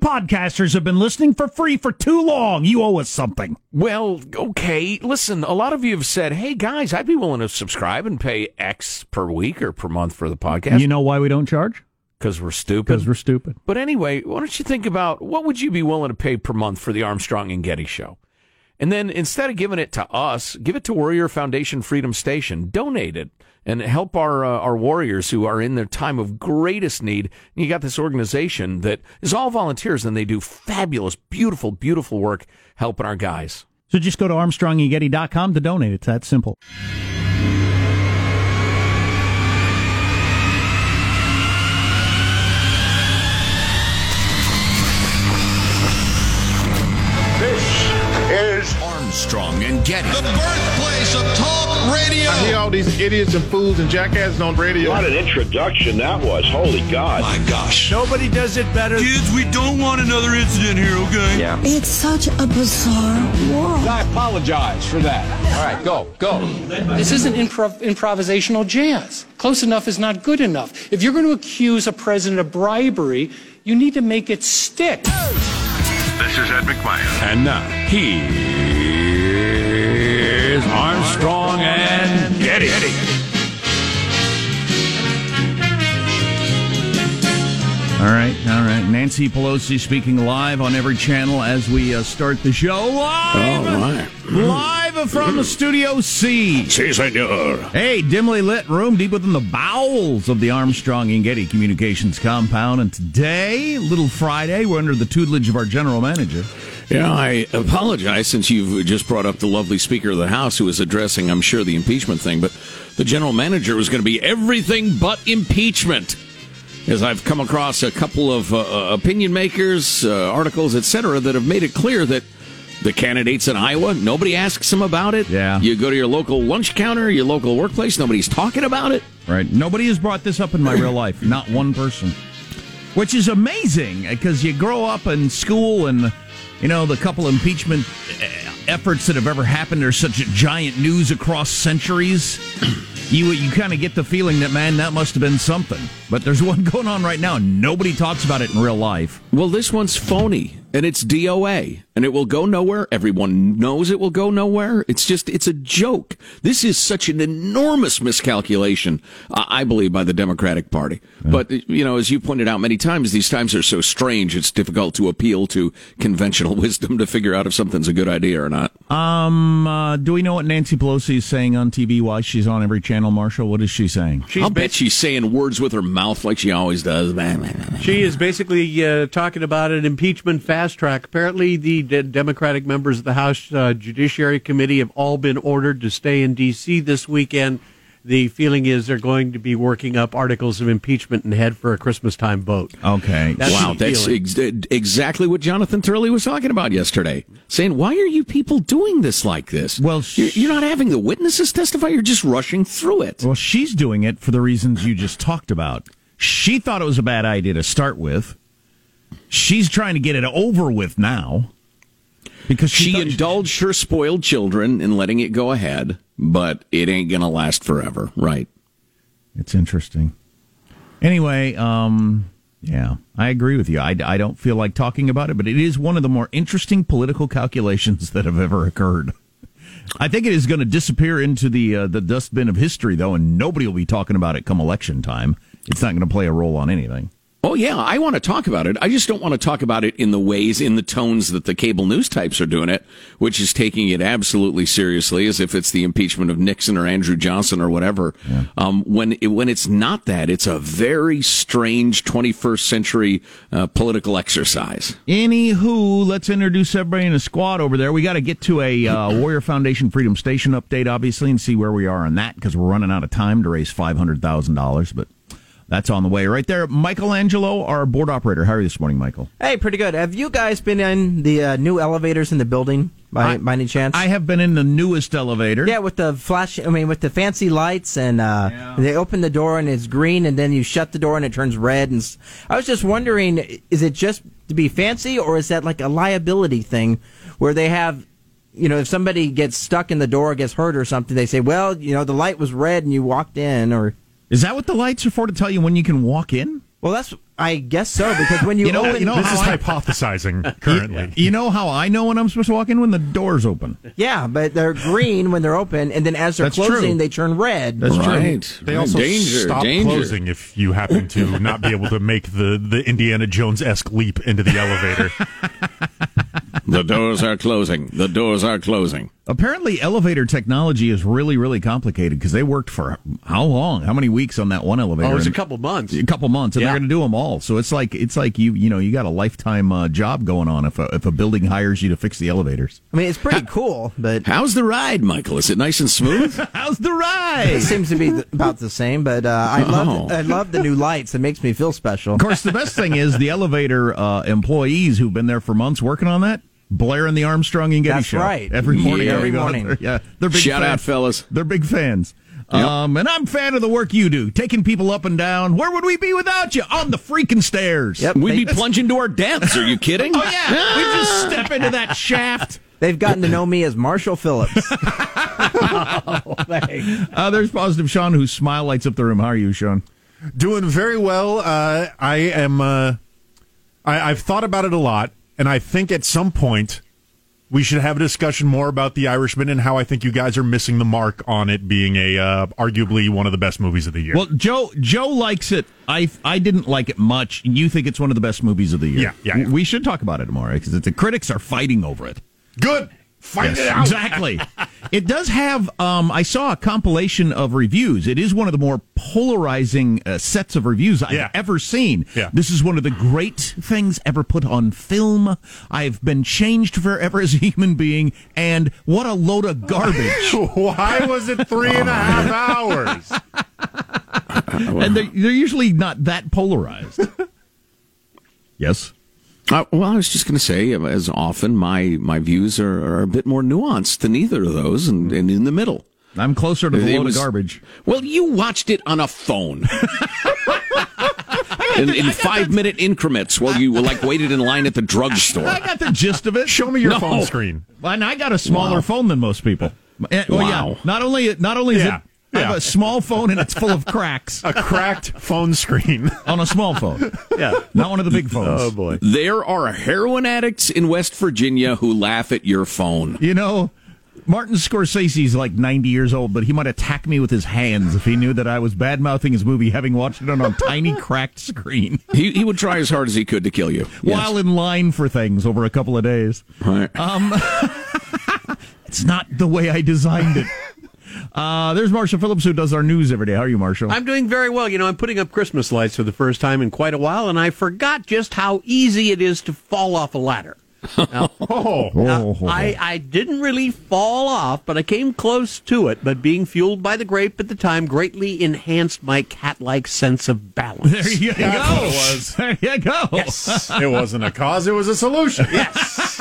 podcasters have been listening for free for too long. You owe us something. Well, okay. Listen, a lot of you have said, hey, guys, I'd be willing to subscribe and pay X per week or per month for the podcast. You know why we don't charge? Because we're stupid. Because we're stupid. But anyway, why don't you think about what would you be willing to pay per month for the Armstrong and Getty show? And then instead of giving it to us, give it to Warrior Foundation Freedom Station. Donate it and help our uh, our warriors who are in their time of greatest need. And you got this organization that is all volunteers and they do fabulous, beautiful, beautiful work helping our guys. So just go to armstrongandgetty.com to donate. It's that simple. This is Armstrong and Getty. The birthplace of talk radio. I hear all these idiots and fools and jackasses on radio. What an introduction that was. Holy God. My gosh. Nobody does it better. Kids, we don't want another incident here, okay? Yeah. It's such a bizarre world. I apologize for that. All right, go, go. This isn't improv- improvisational jazz. Close enough is not good enough. If you're going to accuse a president of bribery, you need to make it stick. This is Ed McMahon. And now, he is Armstrong and Getty. All right, all right. Nancy Pelosi speaking live on every channel as we uh, start the show. Live, Oh, my. live from the Studio C. Si, senor. Hey, dimly lit room deep within the bowels of the Armstrong and Getty Communications compound. And today, Little Friday, we're under the tutelage of our general manager. Yeah, I apologize since you've just brought up the lovely Speaker of the House who was addressing, I'm sure, the impeachment thing, but the general manager was going to be everything but impeachment. As I've come across a couple of uh, uh, opinion makers, uh, articles, etc., that have made it clear that the candidates in Iowa, nobody asks them about it. Yeah. You go to your local lunch counter, your local workplace, nobody's talking about it. Right. Nobody has brought this up in my real life. Not one person. Which is amazing because you grow up in school and, you know, the couple impeachment uh, efforts that have ever happened are such giant news across centuries. You, you kind of get the feeling that, man, that must have been something. But there's one going on right now. Nobody talks about it in real life. Well, this one's phony, and it's DOA, and it will go nowhere. Everyone knows it will go nowhere. It's just, it's a joke. This is such an enormous miscalculation, uh, I believe, by the Democratic Party. But, you know, as you pointed out many times, these times are so strange, it's difficult to appeal to conventional wisdom to figure out if something's a good idea or not. Um, uh, do we know what Nancy Pelosi is saying on TV? Why she's on every channel, Marshall? What is she saying? She's I'll bet she's saying words with her mouth like she always does. She is basically uh, talking about an impeachment fast track. Apparently, the de- Democratic members of the House uh, Judiciary Committee have all been ordered to stay in D.C. this weekend. The feeling is they're going to be working up articles of impeachment and head for a Christmas time vote. Okay. That's wow, that's ex- exactly what Jonathan Turley was talking about yesterday. Saying, why are you people doing this like this? Well, you're, you're not having the witnesses testify. You're just rushing through it. Well, she's doing it for the reasons you just talked about. She thought it was a bad idea to start with. She's trying to get it over with now because she, She indulged her spoiled children in letting it go ahead, but it ain't going to last forever, right? It's interesting. Anyway, um, yeah, I agree with you. I, I don't feel like talking about it, but it is one of the more interesting political calculations that have ever occurred. I think it is going to disappear into the uh, the dustbin of history, though, and nobody will be talking about it come election time. It's not going to play a role on anything. Oh yeah, I want to talk about it. I just don't want to talk about it in the ways, in the tones that the cable news types are doing it, which is taking it absolutely seriously, as if it's the impeachment of Nixon or Andrew Johnson or whatever. Um, when it, when it's not that, it's a very strange 21st century uh, political exercise. Anywho, let's introduce everybody in the squad over there. We got to get to a uh, Warrior Foundation Freedom Station update, obviously, and see where we are on that because we're running out of time to raise five hundred thousand dollars. But that's on the way right there. Michelangelo, our board operator. How are you this morning, Michael? Hey, pretty good. Have you guys been in the uh, new elevators in the building by, I- by any chance? I have been in the newest elevator. yeah, with the flash. I mean, with the fancy lights, and uh, they open the door and it's green, and then you shut the door and it turns red. And I was just wondering, is it just to be fancy, or is that like a liability thing, where they have, you know, if somebody gets stuck in the door, gets hurt or something, they say, well, you know, the light was red and you walked in, or Is that what the lights are for to tell you when you can walk in? well, that's I guess so because when you, You know- open, you know This is I- hypothesizing currently. You know how I know when I'm supposed to walk in when the door's open. yeah, but they're green when they're open, and then as they're That's closing, true. they turn red. That's true. They also danger, stop danger. closing if you happen to not be able to make the, the Indiana Jones esque leap into the elevator. The doors are closing. The doors are closing. Apparently, elevator technology is really, really complicated because they worked for how long? How many weeks on that one elevator? Oh, it was a couple months. a couple months, and Yeah. they're going to do them all. So it's like it's like you you know you got a lifetime uh, job going on if a, if a building hires you to fix the elevators. I mean, it's pretty cool, but How's the ride, Michael? Is it nice and smooth? How's the ride? it seems to be th- about the same. But uh, I Oh. love I love the new lights. It makes me feel special. Of course, the best thing is the elevator uh, employees who've been there for months working on that, blaring the Armstrong and Getty That's show right. every morning. Yeah. Every morning. there. Yeah, they're big Shout fans. out, fellas. They're big fans. Um, and I'm a fan of the work you do, taking people up and down. Where would we be without you? On the freaking stairs. Yep. We'd be They- plunging to our deaths. Are you kidding? Oh yeah, we just step into that shaft. They've gotten to know me as Marshall Phillips. oh, Uh, there's positive Sean, whose smile lights up the room. How are you, Sean? Doing very well. Uh, I am. Uh, I, I've thought about it a lot, and I think at some point we should have a discussion more about The Irishman and how I think you guys are missing the mark on it being a uh, arguably one of the best movies of the year. Well, Joe Joe likes it. I I didn't like it much. You think it's one of the best movies of the year? Yeah, yeah, yeah. We should talk about it tomorrow because the critics are fighting over it. good. Fight Yes, it out. Exactly. it does have. Um, I saw a compilation of reviews. It is one of the more polarizing uh, sets of reviews I've Yeah. ever seen. Yeah. This is one of the great things ever put on film. I've been changed forever as a human being, and what a load of garbage. Why was it three and a half hours? and they're, they're usually not that polarized. yes. Uh, well, I was just going to say, uh, as often, my, my views are, are a bit more nuanced than either of those and, and in the middle. I'm closer to the load was- of garbage. Well, you watched it on a phone. in, in five minute increments while you like waited in line at the drugstore. I got the gist of it. Show me your No. phone screen. And I got a smaller Wow. phone than most people. Eh, Well, Wow. yeah. Not only not only is Yeah. it I have a small phone and it's full of cracks A cracked phone screen. on a small phone. Yeah. Not one of the big oh, phones. Oh boy. There are heroin addicts in West Virginia who laugh at your phone. You know, Martin Scorsese's like 90 years old, but he might attack me with his hands if he knew that I was bad mouthing his movie, having watched it on a tiny cracked screen He, he would try as hard as he could to kill you. Yes. while in line for things over a couple of days. Right. Um, it's not the way I designed it. Uh, there's Marshall Phillips who does our news every day. How are you, Marshall? I'm doing very well. You know, I'm putting up Christmas lights for the first time in quite a while, and I forgot just how easy it is to fall off a ladder. Now, Oh. now, I, I didn't really fall off, but I came close to it. But being fueled by the grape at the time greatly enhanced my cat like sense of balance. there you That's go. it was. There you go. Yes. It wasn't a cause, it was a solution. Yes.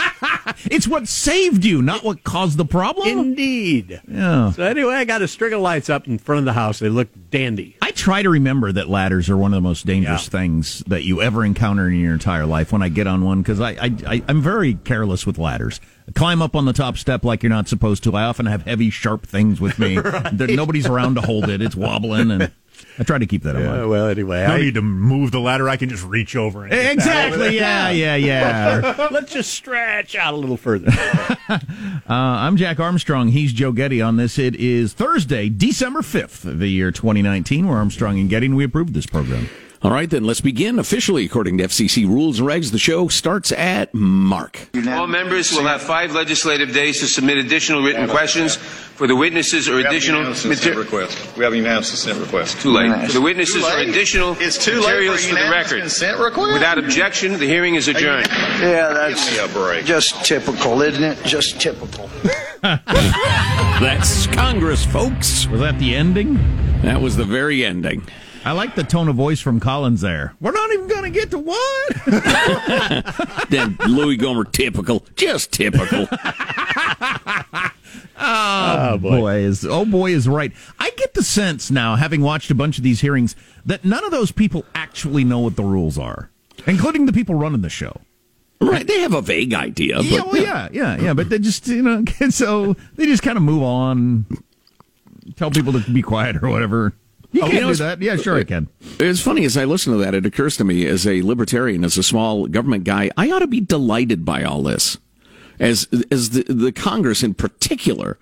It's what saved you, not what caused the problem. Indeed. yeah. So anyway, I got a string of lights up in front of the house. They look dandy. I try to remember that ladders are one of the most dangerous Yeah. things that you ever encounter in your entire life when I get on one because I, I, I, I'm very careless with ladders. I climb up on the top step like you're not supposed to. I often have heavy, sharp things with me. There, nobody's around to hold it. It's wobbling, and I try to keep that in Uh, mind. well, anyway, No I, need to move the ladder. I can just reach over and Exactly. Yeah, yeah, yeah. let's just stretch out a little further. Uh, I'm Jack Armstrong. He's Joe Getty on this. It is Thursday, December 5th the year 2019. We're Armstrong and Getty, and we approved this program. All right, then let's begin. Officially, according to FCC rules and regs, the show starts at Mark. All members will have five legislative days to submit additional written questions for the witnesses or additional material. request. We have a unanimous consent request. Too late. For the witnesses or additional It's too late for a materials for the record. consent request? Without objection, the hearing is adjourned. Yeah, that's Give me a break. just typical, isn't it? Just typical. That's Congress, folks. Was that the ending? That was the very ending. I like the tone of voice from Collins there. We're not even going to get to what? Then Louie Gohmert, typical, just typical. Oh, oh boy. is oh boy is right. I get the sense now, having watched a bunch of these hearings, that none of those people actually know what the rules are, including the people running the show. right, they have a vague idea, but yeah, well, yeah, yeah, yeah. But they just you know, so they just kind of move on, tell people to be quiet or whatever. You Oh, can you know, do that. Yeah, sure I can. It's funny as I listen to that, it occurs to me as a libertarian, as a small government guy, I ought to be delighted by all this. As as the the Congress in particular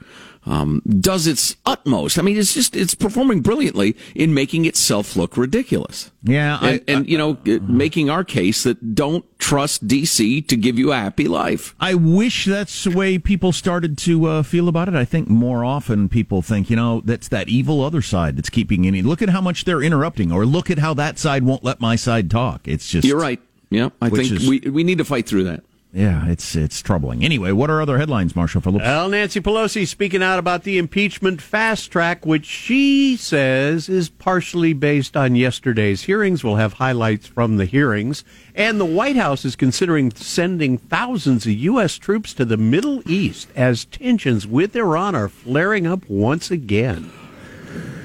um, does its utmost. I mean, it's just it's performing brilliantly in making itself look ridiculous. Yeah, I- and, and you know, uh, making our case that don't trust DC to give you a happy life. I wish that's the way people started to uh, feel about it. I think more often people think, you know, that's that evil other side that's keeping any. Look at how much they're interrupting, or look at how that side won't let my side talk. It's just You're right. Yeah, I think is- we we need to fight through that. Yeah, it's it's troubling. Anyway, what are other headlines, Marshall Phillips? Well, Nancy Pelosi speaking out about the impeachment fast track, which she says is partially based on yesterday's hearings. We'll have highlights from the hearings. And the White House is considering sending thousands of U.S. troops to the Middle East as tensions with Iran are flaring up once again.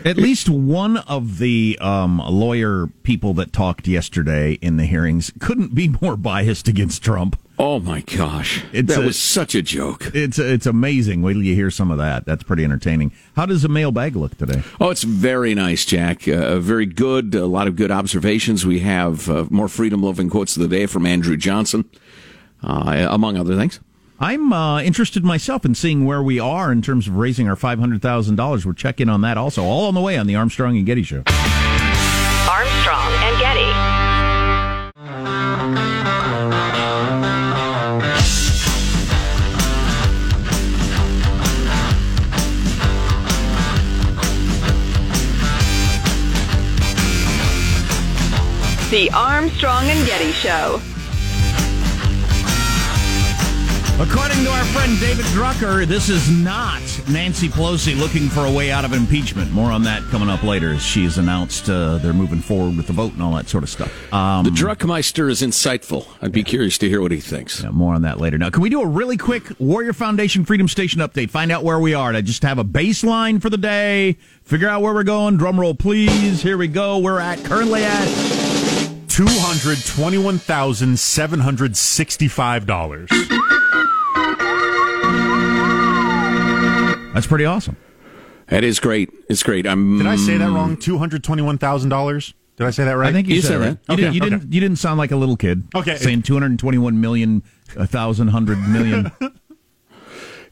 At least one of the um, lawyer people that talked yesterday in the hearings couldn't be more biased against Trump. Oh my gosh, It's that a- was such a joke. It's it's amazing. Wait till you hear some of that. That's pretty entertaining. How does the mailbag look today? Oh, it's very nice, Jack. Uh, very good. A lot of good observations. We have uh, more freedom loving quotes of the day from Andrew Johnson, uh, among other things. I'm uh, interested myself in seeing where we are in terms of raising our five hundred thousand dollars. We'll check in on that also. All on the way on the Armstrong and Getty Show. Armstrong and Getty. The Armstrong and Getty Show. According to our friend David Drucker, this is not Nancy Pelosi looking for a way out of impeachment. More on that coming up later as she's announced uh, they're moving forward with the vote and all that sort of stuff. Um, The Druckmeister is insightful. I'd be curious to hear what he thinks. Yeah, more on that later. Now, can we do a really quick Warrior Foundation Freedom Station update? Find out where we are. To just have a baseline for the day, figure out where we're going. Drum roll, please. Here we go. We're at currently at Two hundred twenty-one thousand seven hundred sixty-five dollars. That's pretty awesome. That is great. It's great. I'm. Did I say that wrong? Two hundred twenty-one thousand dollars. Did I say that right? I think you, You said, said it right. that. You, Okay, did, you okay. didn't. You didn't sound like a little kid. Okay. saying two hundred twenty-one million, a thousand hundred million.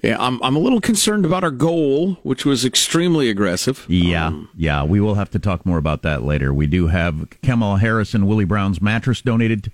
Yeah, I'm. I'm a little concerned about our goal, which was extremely aggressive. Yeah, um, yeah. We will have to talk more about that later. We do have Kamala Harris and Willie Brown's mattress donated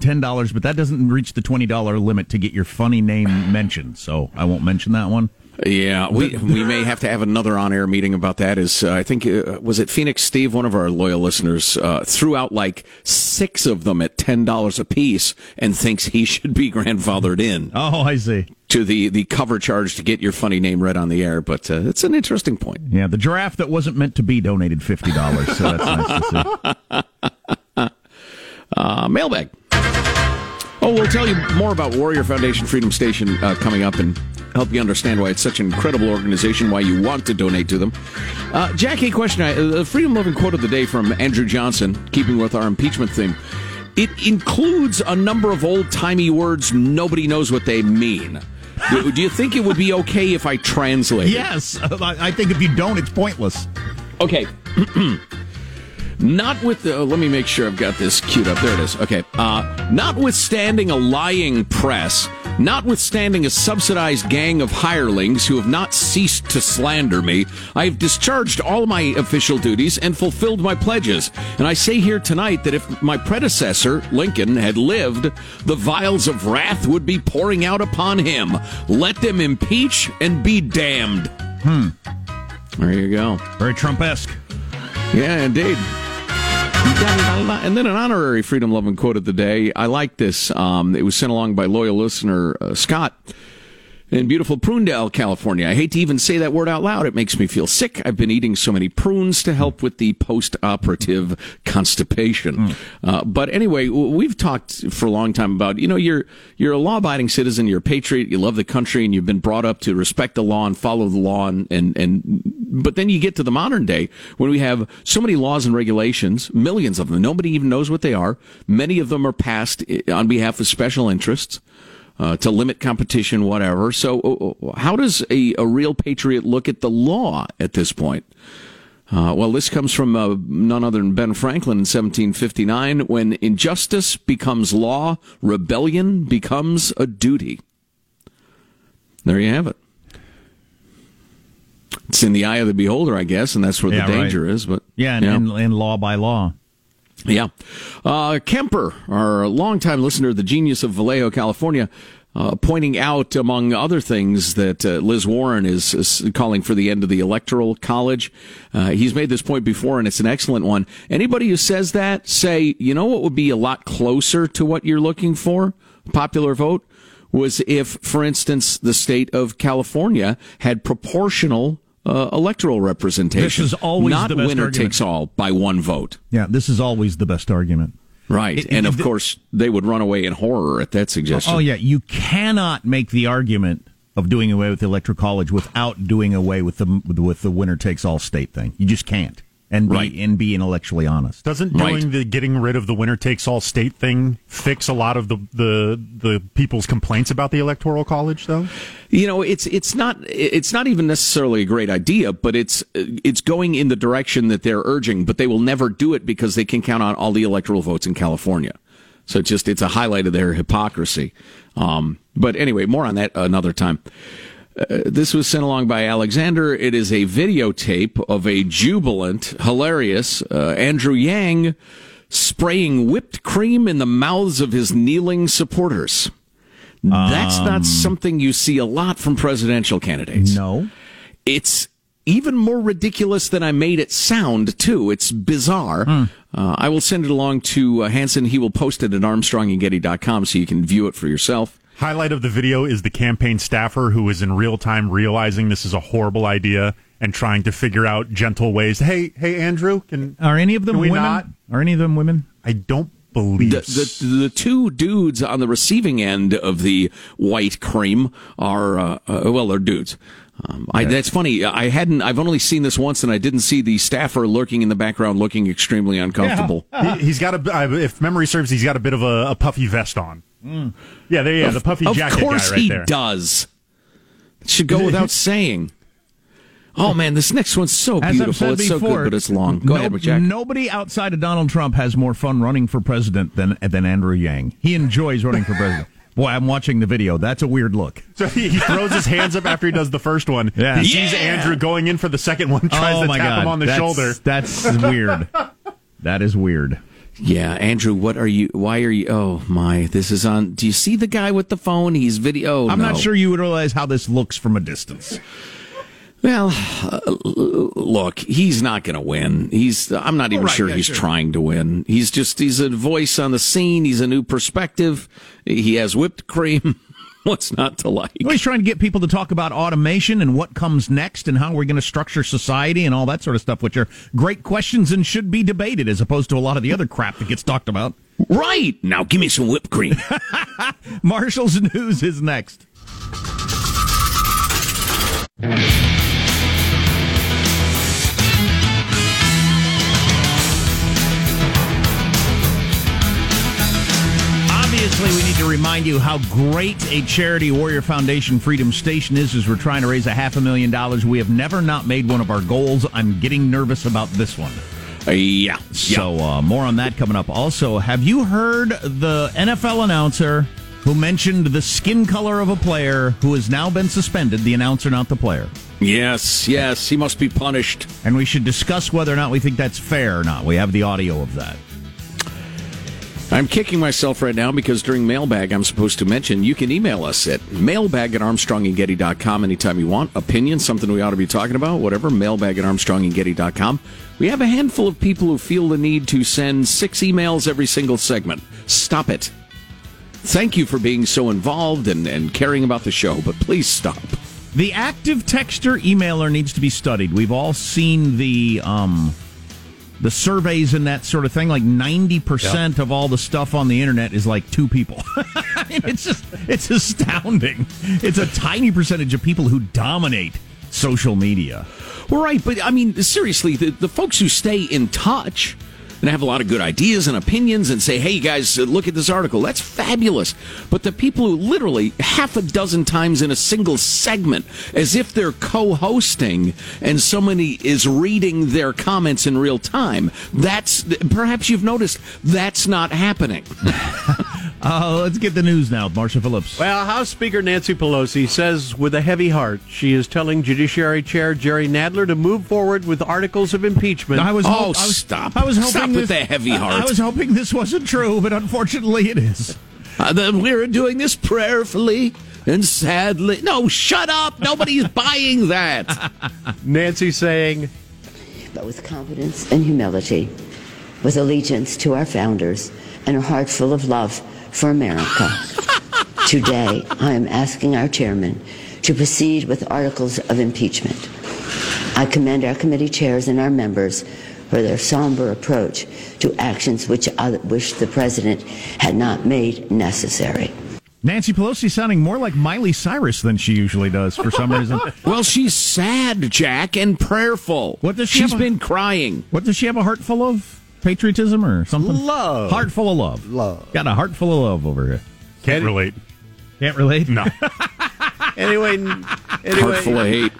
ten dollars, but that doesn't reach the twenty dollar limit to get your funny name mentioned. So I won't mention that one. Yeah, we we may have to have another on-air meeting about that. Is uh, I think uh, was it Phoenix Steve, one of our loyal listeners, uh, threw out like six of them at ten dollars a piece, and thinks he should be grandfathered in Oh, I see. to the the cover charge to get your funny name read on the air. But uh, it's an interesting point. Yeah, the giraffe that wasn't meant to be donated fifty dollars. So that's nice to see. Uh, mailbag. Oh, we'll tell you more about Warrior Foundation Freedom Station uh, coming up and help you understand why it's such an incredible organization, why you want to donate to them. Uh, Jackie, question: uh, The freedom loving quote of the day from Andrew Johnson, keeping with our impeachment theme. It includes a number of old timey words nobody knows what they mean. do, do you think it would be okay if I translate? Yes, I think if you don't, it's pointless. Okay. Not with the. let me make sure I've got this queued up. There it is. Okay. Uh, notwithstanding a lying press, notwithstanding a subsidized gang of hirelings who have not ceased to slander me, I have discharged all my official duties and fulfilled my pledges. And I say here tonight that if my predecessor, Lincoln, had lived, the vials of wrath would be pouring out upon him. Let them impeach and be damned. Hmm. There you go. Very Trump-esque. Yeah, indeed. And then an honorary freedom loving quote of the day. I like this. Um, it was sent along by loyal listener uh, Scott in beautiful Prunedale, California. I hate to even say that word out loud. It makes me feel sick. I've been eating so many prunes to help with the post-operative constipation. Uh, but anyway, we've talked for a long time about, you know, you're, you're a law-abiding citizen, you're a patriot, you love the country, and you've been brought up to respect the law and follow the law. And, and, and but then you get to the modern day when we have so many laws and regulations, millions of them. Nobody even knows what they are. Many of them are passed eh, on behalf of special interests uh, to limit competition, whatever. So, uh, uh, how does a, a real patriot look at the law at this point? Uh, well, this comes from uh, none other than Ben Franklin in 1759. When injustice becomes law, rebellion becomes a duty. There you have it. It's in the eye of the beholder, I guess, and that's where Yeah, the right. danger is. But Yeah, and, and, and law by law. Yeah. Uh, Kemper, our longtime listener, the genius of Vallejo, California, uh, pointing out, among other things, that uh, Liz Warren is, is calling for the end of the Electoral College. Uh, he's made this point before, and it's an excellent one. Anybody who says that, say, you know what would be a lot closer to what you're looking for? Popular vote? Was if, for instance, the state of California had proportional uh, electoral representation. This is always not the best winner argument. takes all by one vote. Yeah, this is always the best argument. Right. It- and it- of course, they would run away in horror at that suggestion. Oh, yeah. You cannot make the argument of doing away with the electoral college without doing away with the with the winner takes all state thing. You just can't. And be, Right. and be intellectually honest. Doesn't Right. doing the getting rid of the winner takes all state thing fix a lot of the, the the people's complaints about the electoral college though? You know, it's it's not it's not even necessarily a great idea, but it's it's going in the direction that they're urging. But they will never do it because they can count on all the electoral votes in California. So it's just it's a highlight of their hypocrisy. Um, but anyway, more on that another time. Uh, this was sent along by Alexander. It is a videotape of a jubilant, hilarious uh, Andrew Yang spraying whipped cream in the mouths of his kneeling supporters. That's not something you see a lot from presidential candidates. No. It's even more ridiculous than I made it sound, too. It's bizarre. Uh, I will send it along to uh, Hanson. He will post it at armstrongandgetty.com so you can view it for yourself. Highlight of the video is the campaign staffer who is in real time realizing this is a horrible idea and trying to figure out gentle ways. Hey, hey, Andrew, can Are any of them we women? not? Are any of them women? I don't believe The, the, the two dudes on the receiving end of the white cream are, uh, uh, well, they're dudes. Um, I, that's funny. I hadn't. I've only seen this once, and I didn't see the staffer lurking in the background, looking extremely uncomfortable. he, has got a. If memory serves, he's got a bit of a, a puffy vest on. Mm. Yeah, there. Yeah, the puffy of jacket course guy right he there. does. It should go without saying. Oh man, this next one's so As I've beautiful. said It's so before, good, but it's long. Go no- ahead, Jack. Nobody outside of Donald Trump has more fun running for president than than Andrew Yang. He enjoys running for president. Boy, I'm watching the video. That's a weird look. So he, he throws his hands up after he does the first one. Yeah. He sees Yeah. Andrew going in for the second one, tries oh to my tap God. him on the That's- shoulder. That's weird. that is weird. Yeah, Andrew, what are you? Why are you? Oh my, this is on. Do you see the guy with the phone? He's video. I'm no. not sure you would realize how this looks from a distance. Well, uh, look, he's not going to win. He's. I'm not even right, sure yeah, he's sure. trying to win. He's just. He's a voice on the scene. He's a new perspective. He has whipped cream. What's not to like? Well, he's trying to get people to talk about automation and what comes next and how we're going to structure society and all that sort of stuff, which are great questions and should be debated as opposed to a lot of the other crap that gets talked about. Right now, give me some whipped cream. Marshall's news is next. Remind you how great a charity Warrior Foundation Freedom Station is as we're trying to raise a half a million dollars. We have never not made one of our goals. I'm getting nervous about this one. Uh, yeah. So, uh, more on that coming up. Also, have you heard the NFL announcer who mentioned the skin color of a player who has now been suspended? The announcer, not the player. Yes, yes, he must be punished. And we should discuss whether or not we think that's fair or not. We have the audio of that. I'm kicking myself right now because during mailbag, I'm supposed to mention you can email us at mailbag at armstrongandgetty.com anytime you want. Opinions, something we ought to be talking about, whatever, mailbag at armstrongandgetty.com. We have a handful of people who feel the need to send six emails every single segment. Stop it. Thank you for being so involved and, and caring about the show, but please stop. The active texter emailer needs to be studied. We've all seen the um, the surveys and that sort of thing. Like ninety percent of all the stuff on the internet is like two people. I mean, it's just it's astounding. It's a tiny percentage of people who dominate social media. Well, right, but I mean, seriously, the, the folks who stay in touch, and have a lot of good ideas and opinions and say, hey, you guys, uh, look at this article. That's fabulous. But the people who literally half a dozen times in a single segment, as if they're co hosting and somebody is reading their comments in real time, that's perhaps you've noticed that's not happening. Uh, let's get the news now, Marshall Phillips. Well, House Speaker Nancy Pelosi says with a heavy heart she is telling Judiciary Chair Jerry Nadler to move forward with articles of impeachment. I was Oh, hop- I was, stop. I was hoping Stop this, with the heavy I- heart. I was hoping this wasn't true, but unfortunately it is. Uh, then we're doing this prayerfully and sadly. No, shut up. Nobody's buying that. Nancy saying, but with confidence and humility, with allegiance to our founders, and a heart full of love for America. Today, I am asking our chairman to proceed with articles of impeachment. I commend our committee chairs and our members for their somber approach to actions which I wish the president had not made necessary. Nancy Pelosi sounding more like Miley Cyrus than she usually does for some reason. well, she's sad, Jack, and prayerful. What does she She's have a- been crying. What does she have a heart full of? Patriotism or something? Love. Heart full of love. Love. Got a heart full of love over here. Can't relate. Can't relate? No. anyway, anyway. Heart anyway, full of hate.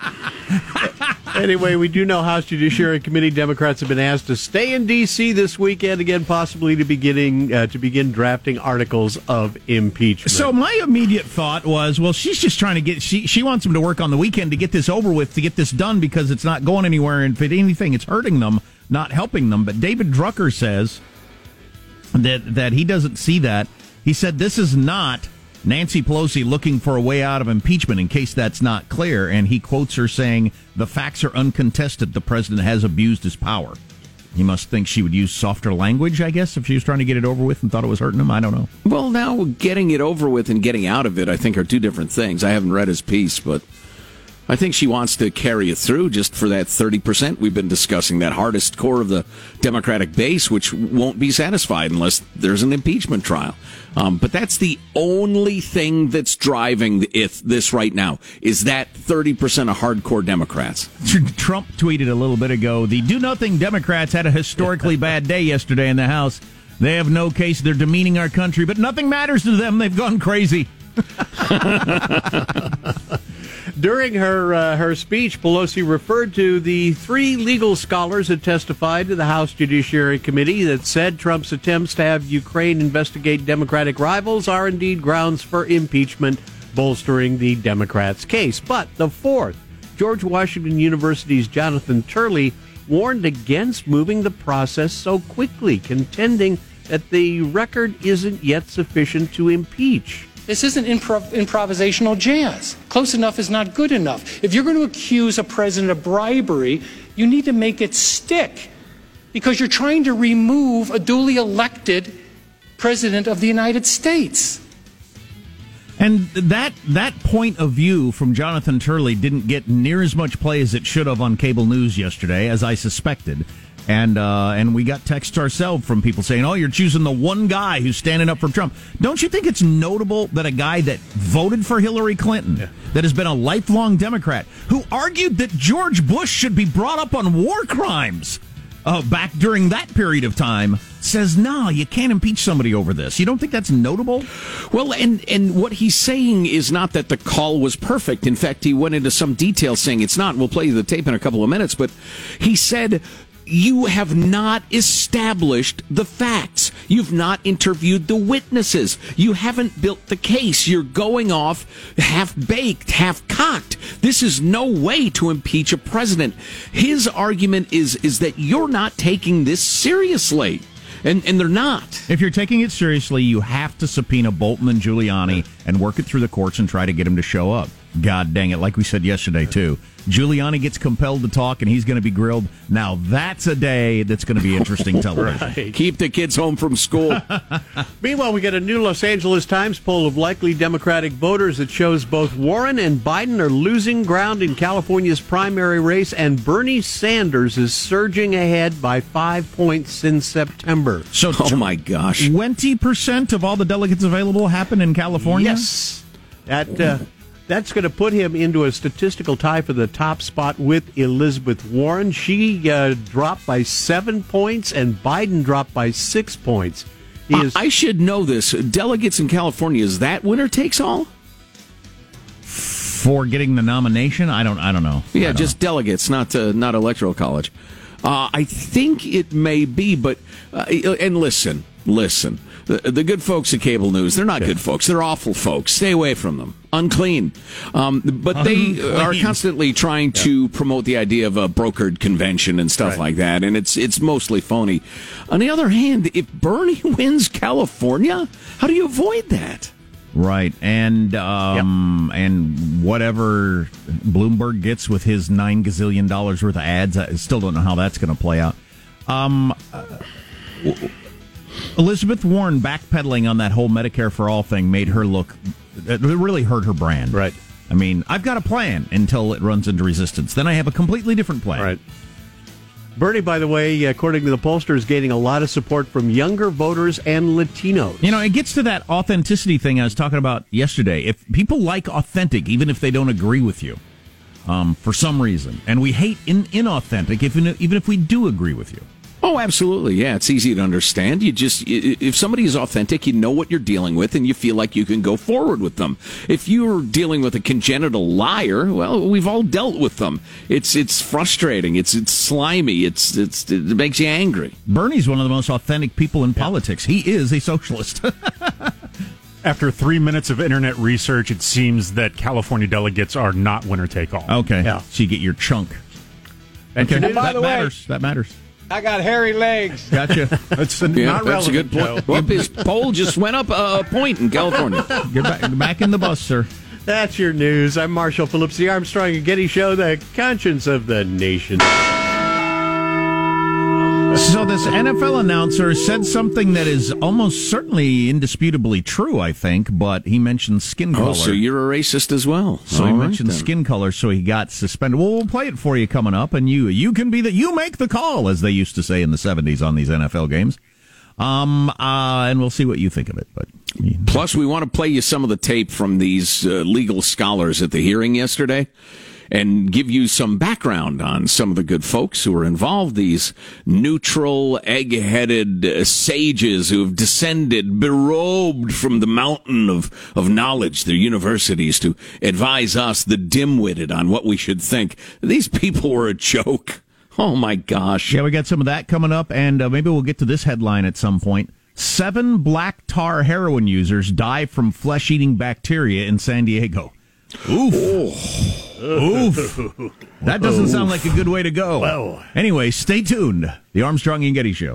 anyway, we do know House Judiciary Committee Democrats have been asked to stay in D.C. this weekend again, possibly to beginning uh, to begin drafting articles of impeachment. So my immediate thought was, well, she's just trying to get she she wants them to work on the weekend to get this over with, to get this done because it's not going anywhere, and if anything, it's hurting them, not helping them. But David Drucker says that that he doesn't see that. He said this is not Nancy Pelosi looking for a way out of impeachment. In case that's not clear, and he quotes her saying, "The facts are uncontested. The president has abused his power." He must think she would use softer language, I guess, if she was trying to get it over with and thought it was hurting him. I don't know. Well, now getting it over with and getting out of it, I think, are two different things. I haven't read his piece, but I think she wants to carry it through just for that 30% we've been discussing, that hardest core of the Democratic base, which won't be satisfied unless there's an impeachment trial. Um, but that's the only thing that's driving it, this right now, is that 30% of hardcore Democrats. Trump tweeted a little bit ago the do nothing Democrats had a historically bad day yesterday in the House. They have no case. They're demeaning our country, but nothing matters to them. They've gone crazy. During her uh, her speech, Pelosi referred to the three legal scholars that testified to the House Judiciary Committee that said Trump's attempts to have Ukraine investigate Democratic rivals are indeed grounds for impeachment, bolstering the Democrats' case. But the fourth, George Washington University's Jonathan Turley, warned against moving the process so quickly, contending that the record isn't yet sufficient to impeach. This isn't improv- improvisational jazz. Close enough is not good enough. If you're going to accuse a president of bribery, you need to make it stick because you're trying to remove a duly elected president of the United States. And that that point of view from Jonathan Turley didn't get near as much play as it should have on cable news yesterday, as I suspected. And uh, and we got texts ourselves from people saying, "Oh, you're choosing the one guy who's standing up for Trump." Don't you think it's notable that a guy that voted for Hillary Clinton, that has been a lifelong Democrat, who argued that George Bush should be brought up on war crimes uh, back during that period of time, says, "No, you can't impeach somebody over this." You don't think that's notable? Well, and and what he's saying is not that the call was perfect. In fact, he went into some detail saying it's not. We'll play you the tape in a couple of minutes, but he said you have not established the facts. You've not interviewed the witnesses. You haven't built the case. You're going off half baked, half cocked. This is no way to impeach a president. His argument is is that you're not taking this seriously. And and they're not. If you're taking it seriously, you have to subpoena Bolton and Giuliani and work it through the courts and try to get them to show up. God dang it, like we said yesterday too. Giuliani gets compelled to talk and he's going to be grilled. Now that's a day that's going to be interesting television. Keep the kids home from school. Meanwhile, we get a new Los Angeles Times poll of likely Democratic voters that shows both Warren and Biden are losing ground in California's primary race, and Bernie Sanders is surging ahead by five points since September. So, oh my gosh, twenty percent of all the delegates available happen in California. Yes, that uh, That's going to put him into a statistical tie for the top spot with Elizabeth Warren. She uh, dropped by seven points, and Biden dropped by six points. Is I should know this. Delegates in California, is that winner takes all? For getting the nomination, I don't. I don't know. Yeah, don't just delegates, not uh, not electoral college. Uh, I think it may be, but uh, and listen, listen. The, the good folks at Cable News, they're not good folks. They're awful folks. Stay away from them. Unclean. Um, but they are constantly trying to promote the idea of a brokered convention and stuff like that, and it's it's mostly phony. On the other hand, if Bernie wins California, how do you avoid that? Right, and um, and whatever Bloomberg gets with his nine gazillion dollars worth of ads, I still don't know how that's going to play out. Um, uh, Elizabeth Warren backpedaling on that whole Medicare for all thing made her look. It really hurt her brand. Right. I mean, I've got a plan until it runs into resistance. Then I have a completely different plan. Right. Bernie, by the way, according to the pollster, is gaining a lot of support from younger voters and Latinos. You know, it gets to that authenticity thing I was talking about yesterday. If people like authentic, even if they don't agree with you, um, for some reason, and we hate in, inauthentic, if, even if we do agree with you. Oh, absolutely. Yeah, it's easy to understand. You just, if somebody is authentic, you know what you're dealing with and you feel like you can go forward with them. If you're dealing with a congenital liar, well, we've all dealt with them. It's, it's frustrating. It's, it's slimy. It's, it's, it makes you angry. Bernie's one of the most authentic people in politics. He is a socialist. After three minutes of internet research, it seems that California delegates are not winner take all. okay. Yeah. So you get your chunk. That's Okay. your- that by the way- matters. That matters. I got hairy legs. Gotcha. That's Yeah, not that's a good point. Well, his poll just went up a point in California. Get back, back in the bus, sir. That's your news. I'm Marshall Phillips, the Armstrong and Getty Show, the conscience of the nation. So this NFL announcer said something that is almost certainly indisputably true, I think, but he mentioned skin color. Oh, so you're a racist as well. So he All right, mentioned then. skin color, so he got suspended. Well, we'll play it for you coming up, and you you can be the you make the call, as they used to say in the seventies on these NFL games. Um, uh, and we'll see what you think of it. But Plus, we want to play you some of the tape from these uh, legal scholars at the hearing yesterday and give you some background on some of the good folks who are involved, these neutral, egg headed uh, sages who have descended, berobed from the mountain of, of knowledge, their universities, to advise us, the dim witted, on what we should think. These people were a joke. Oh my gosh. yeah, we got some of that coming up, and uh, maybe we'll get to this headline at some point. Seven black tar heroin users die from flesh eating bacteria in San Diego. Oof. Oof. That doesn't sound like a good way to go. Anyway, stay tuned. The Armstrong and Getty Show.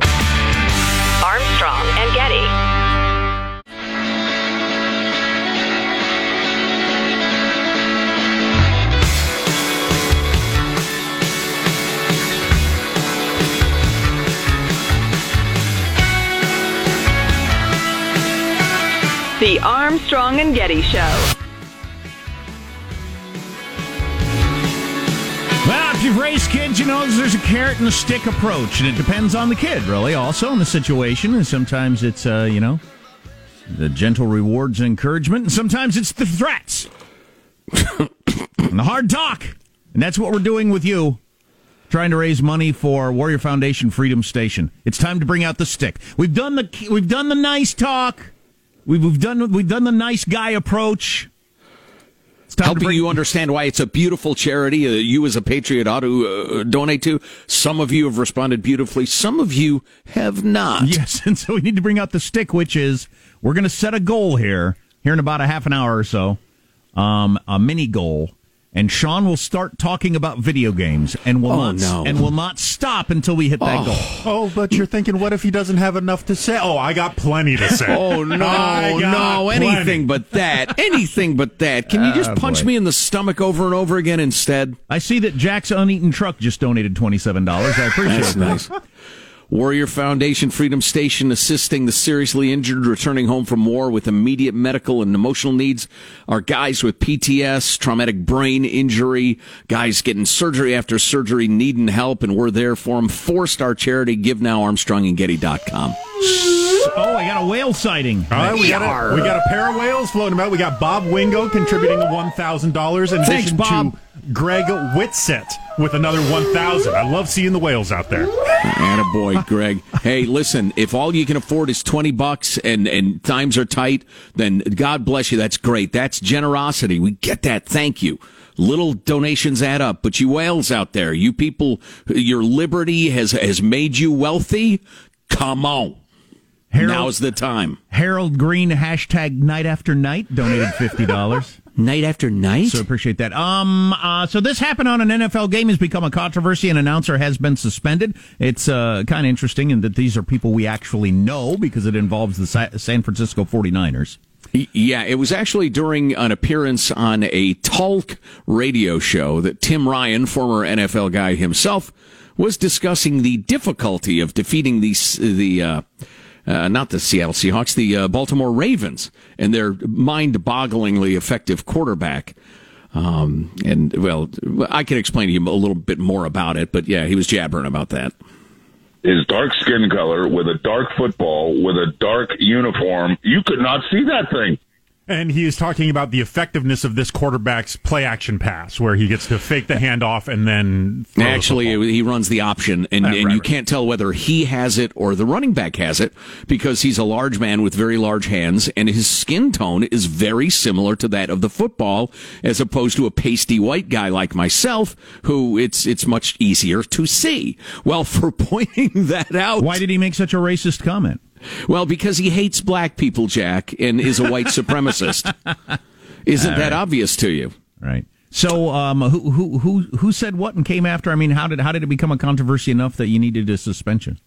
Armstrong and Getty. The Armstrong and Getty Show. If you've raised kids, you know there's a carrot and a stick approach, and it depends on the kid, really. Also, in the situation, and sometimes it's, uh, you know, the gentle rewards and encouragement, and sometimes it's the threats and the hard talk. And that's what we're doing with you, trying to raise money for Warrior Foundation Freedom Station. It's time to bring out the stick. We've done the we've done the nice talk. We've, we've done we've done the nice guy approach. It's time to helping bring- you understand why it's a beautiful charity uh, you as a patriot ought to uh, donate to. Some of you have responded beautifully. Some of you have not. Yes, and so we need to bring out the stick, which is we're going to set a goal here, here in about a half an hour or so, um, a mini goal, and Sean will start talking about video games and will Oh, not no. and will not stop until we hit that goal. Oh, but you're thinking, what if he doesn't have enough to say? Oh, I got plenty to say. Oh no, I no, plenty. anything but that. Anything but that. Can you just Ah, punch boy. me in the stomach over and over again instead? I see that Jack's uneaten truck just donated twenty seven dollars. I appreciate That's that. nice. Warrior Foundation Freedom Station assisting the seriously injured returning home from war with immediate medical and emotional needs are guys with PTS, traumatic brain injury, guys getting surgery after surgery needing help, and we're there for them. Four star charity, give now, ArmstrongandGetty.com. Oh, I got a whale sighting. All right, we got a, we got a pair of whales floating about. We got Bob Wingo contributing a one thousand dollars in Thanks, addition Bob. to Greg Whitsett with another one thousand. I love seeing the whales out there. Attaboy, Greg. Hey, listen, if all you can afford is 20 bucks and, and times are tight, then God bless you. That's great. That's generosity. We get that. Thank you. Little donations add up, but you whales out there, you people, your liberty has, has made you wealthy. Come on. Harold- Now's the time. Harold Green hashtag night after night donated fifty dollars. Night after night. So appreciate that. Um. Uh, so this happened on an NFL game has become a controversy. An announcer has been suspended. It's uh, kind of interesting in that these are people we actually know because it involves the Sa- San Francisco 49ers. Yeah, it was actually during an appearance on a talk radio show that Tim Ryan, former NFL guy himself, was discussing the difficulty of defeating the the uh, uh, not the Seattle Seahawks, the uh, Baltimore Ravens, and their mind-bogglingly effective quarterback. Um, and well, I can explain to you a little bit more about it, but yeah, he was jabbering about that. his dark skin color with a dark football with a dark uniform. You could not see that thing. And he is talking about the effectiveness of this quarterback's play action pass, where he gets to fake the handoff and then throw the Actually, he runs the option, and, Right, and right, you right. can't tell whether he has it or the running back has it because he's a large man with very large hands, and his skin tone is very similar to that of the football, as opposed to a pasty white guy like myself, who it's it's much easier to see. Well, for pointing that out, why did he make such a racist comment? Well, because he hates black people, Jack, and is a white supremacist. Isn't All that obvious to you? Right. So, um, who who who who said what and came after? I mean, how did how did it become a controversy enough that you needed a suspension?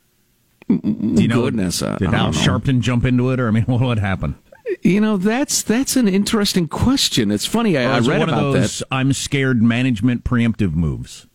Do you know? Goodness, uh, did Al. Sharpton jump into it, or I mean, what, what happened? You know, that's that's an interesting question. It's funny. I, I read one about of those that. I'm scared management preemptive moves.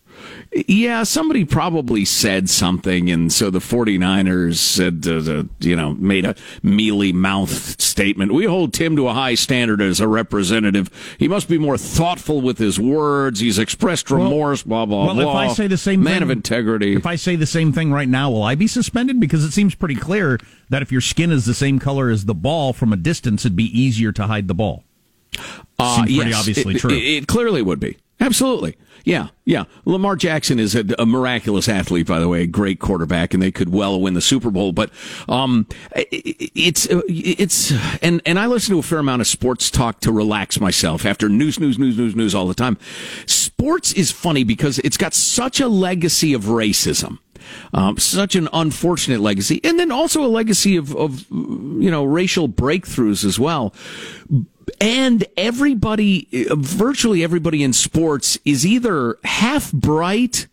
Yeah, somebody probably said something, and so the 49ers said, uh, uh, you know, made a mealy mouthed statement. We hold Tim to a high standard as a representative. He must be more thoughtful with his words. He's expressed remorse, blah, blah, well, blah. if I say the same Man thing, of integrity. If I say the same thing right now, will I be suspended? Because it seems pretty clear that if your skin is the same color as the ball from a distance, it'd be easier to hide the ball. Uh, Seems pretty yes, obviously it, true. It, it clearly would be. Absolutely. Yeah, yeah. Lamar Jackson is a, a miraculous athlete, by the way, a great quarterback, and they could well win the Super Bowl. But um, it, it's it's and and I listen to a fair amount of sports talk to relax myself after news, news, news, news, news all the time. Sports is funny because it's got such a legacy of racism. Um, such an unfortunate legacy, and then also a legacy of, of you know racial breakthroughs as well and everybody, virtually everybody in sports is either half bright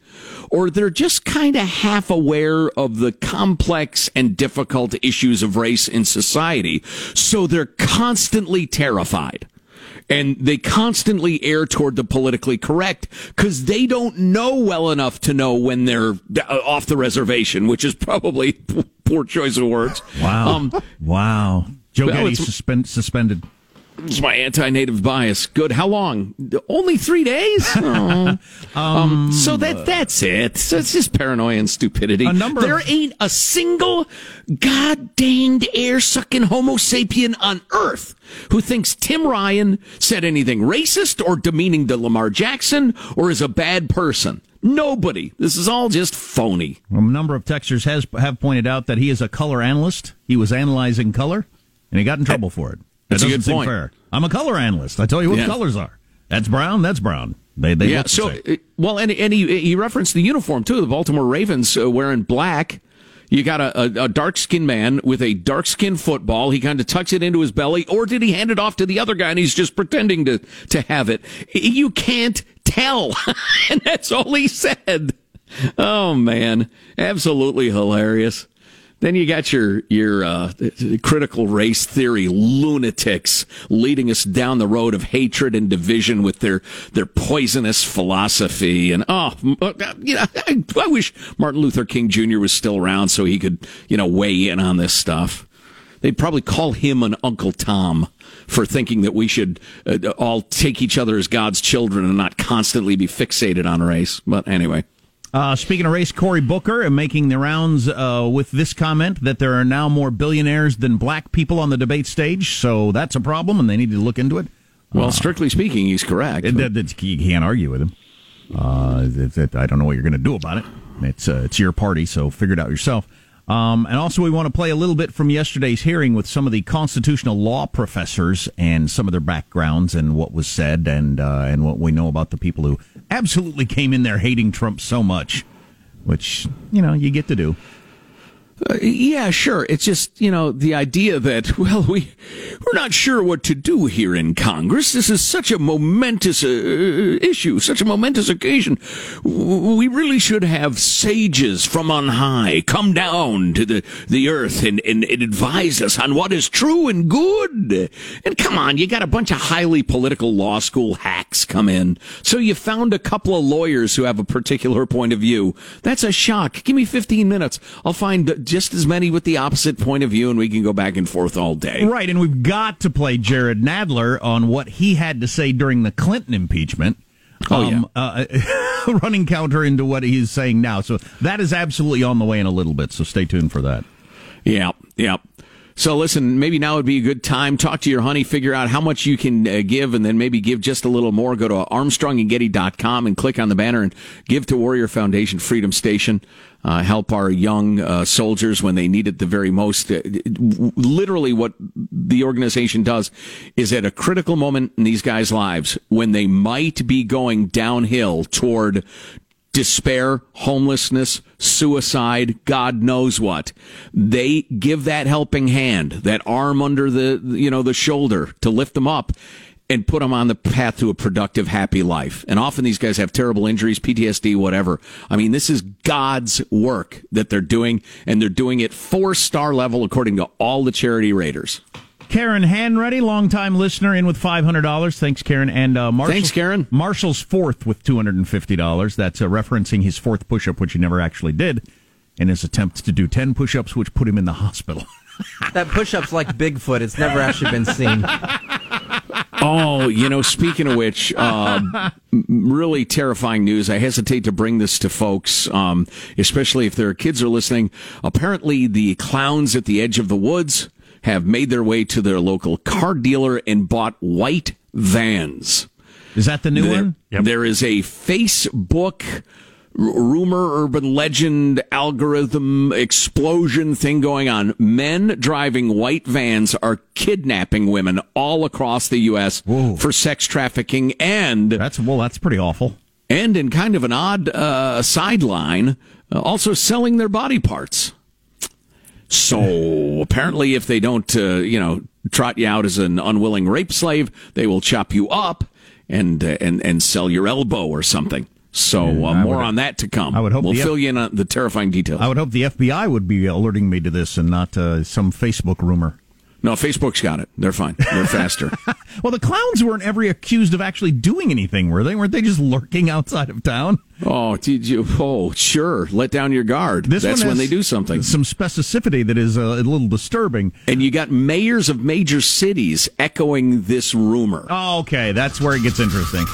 or they're just kind of half aware of the complex and difficult issues of race in society. So they're constantly terrified. And they constantly err toward the politically correct because they don't know well enough to know when they're uh, off the reservation, which is probably poor choice of words. Wow. Um, wow. Joe well, Getty suspend, suspended. It's my anti-native bias. Good. How long? Only three days. Oh. um, so that that's it. So it's just paranoia and stupidity. A number there of- ain't a single god danged air sucking Homo sapien on Earth who thinks Tim Ryan said anything racist or demeaning to Lamar Jackson or is a bad person. Nobody. This is all just phony. A number of texters has have pointed out that he is a color analyst. He was analyzing color, and he got in trouble for it. That That's a good point. fair. I'm a color analyst. I tell you what Yeah. colors are. That's brown. That's brown. They they yeah. look the So, uh, well, and and he, he referenced the uniform too. The Baltimore Ravens uh, wearing black. You got a, a, a dark skinned man with a dark skinned football. He kind of tucks it into his belly, or did he hand it off to the other guy and he's just pretending to to have it? You can't tell, and that's all he said. Oh man, absolutely hilarious. Then you got your your uh, critical race theory lunatics leading us down the road of hatred and division with their their poisonous philosophy. And oh, uh, you know, I, I wish Martin Luther King Jr. was still around so he could you know weigh in on this stuff. They'd probably call him an Uncle Tom for thinking that we should uh, all take each other as God's children and not constantly be fixated on race. But anyway. Uh, speaking of race, Cory Booker and making the rounds uh, with this comment that there are now more billionaires than black people on the debate stage. So that's a problem, and they need to look into it. Well, strictly speaking, he's correct. It, it, it- you can't argue with him. Uh, I don't know what you're going to do about it. It's uh, it's your party, so figure it out yourself. Um, and also, we want to play a little bit from yesterday's hearing with some of the constitutional law professors and some of their backgrounds and what was said and uh, and what we know about the people who absolutely came in there hating Trump so much, which you know you get to do. Uh, yeah, sure. It's just, you know, the idea that, well, we, we're not sure what to do here in Congress. This is such a momentous uh, issue, such a momentous occasion. We really should have sages from on high come down to the, the earth and, and, and advise us on what is true and good. And come on, you got a bunch of highly political law school hacks come in. So you found a couple of lawyers who have a particular point of view. That's a shock. Give me 15 minutes. I'll find just as many with the opposite point of view and we can go back and forth all day. Right, and we've got to play Jerry Nadler on what he had to say during the Clinton impeachment. Oh, yeah. Uh, running counter into what he's saying now. So that is absolutely on the way in a little bit. So stay tuned for that. Yeah, yeah. So listen, maybe now would be a good time. Talk to your honey, figure out how much you can uh, give, and then maybe give just a little more. Go to armstrongandgetty.com and click on the banner and give to Warrior Foundation Freedom Station. Uh, help our young uh, soldiers when they need it the very most. Uh, literally, what the organization does is at a critical moment in these guys' lives when they might be going downhill toward despair, homelessness, suicide, God knows what. They give that helping hand, that arm under the, you know, the shoulder to lift them up and put them on the path to a productive, happy life. And often these guys have terrible injuries, PTSD, whatever. I mean, this is God's work that they're doing, and they're doing it four star level according to all the charity raters. Karen Hanready, longtime listener, in with five hundred dollars. Thanks, Karen. And uh, Marshall, Thanks, Karen. Marshall's fourth with two hundred and fifty dollars. That's uh, referencing his fourth push-up, which he never actually did, in his attempt to do ten push-ups, which put him in the hospital. That push-up's like Bigfoot. It's never actually been seen. Oh, you know, speaking of which, um, really terrifying news. I hesitate to bring this to folks, um, especially if their kids are listening. Apparently, the clowns at the edge of the woods have made their way to their local car dealer and bought white vans. Is that the new There- one? There is a Facebook r- rumor, urban legend, algorithm explosion thing going on. Men driving white vans are kidnapping women all across the U.S. for sex trafficking and that's well, that's pretty awful. And in kind of an odd uh, sideline, uh, also selling their body parts. So apparently, if they don't, uh, you know, trot you out as an unwilling rape slave, they will chop you up and uh, and and sell your elbow or something. So uh, more would- on that to come. I would hope we'll the F- fill you in on the terrifying details. I would hope the FBI would be alerting me to this and not uh, some Facebook rumor. No, Facebook's got it. They're fine. They're faster. Well, the clowns weren't ever accused of actually doing anything, were they? Weren't they just lurking outside of town? oh, did you? Oh, sure. Let down your guard. This That's when they do something. Some specificity that is uh, a little disturbing. And you got mayors of major cities echoing this rumor. Oh, okay, that's where it gets interesting.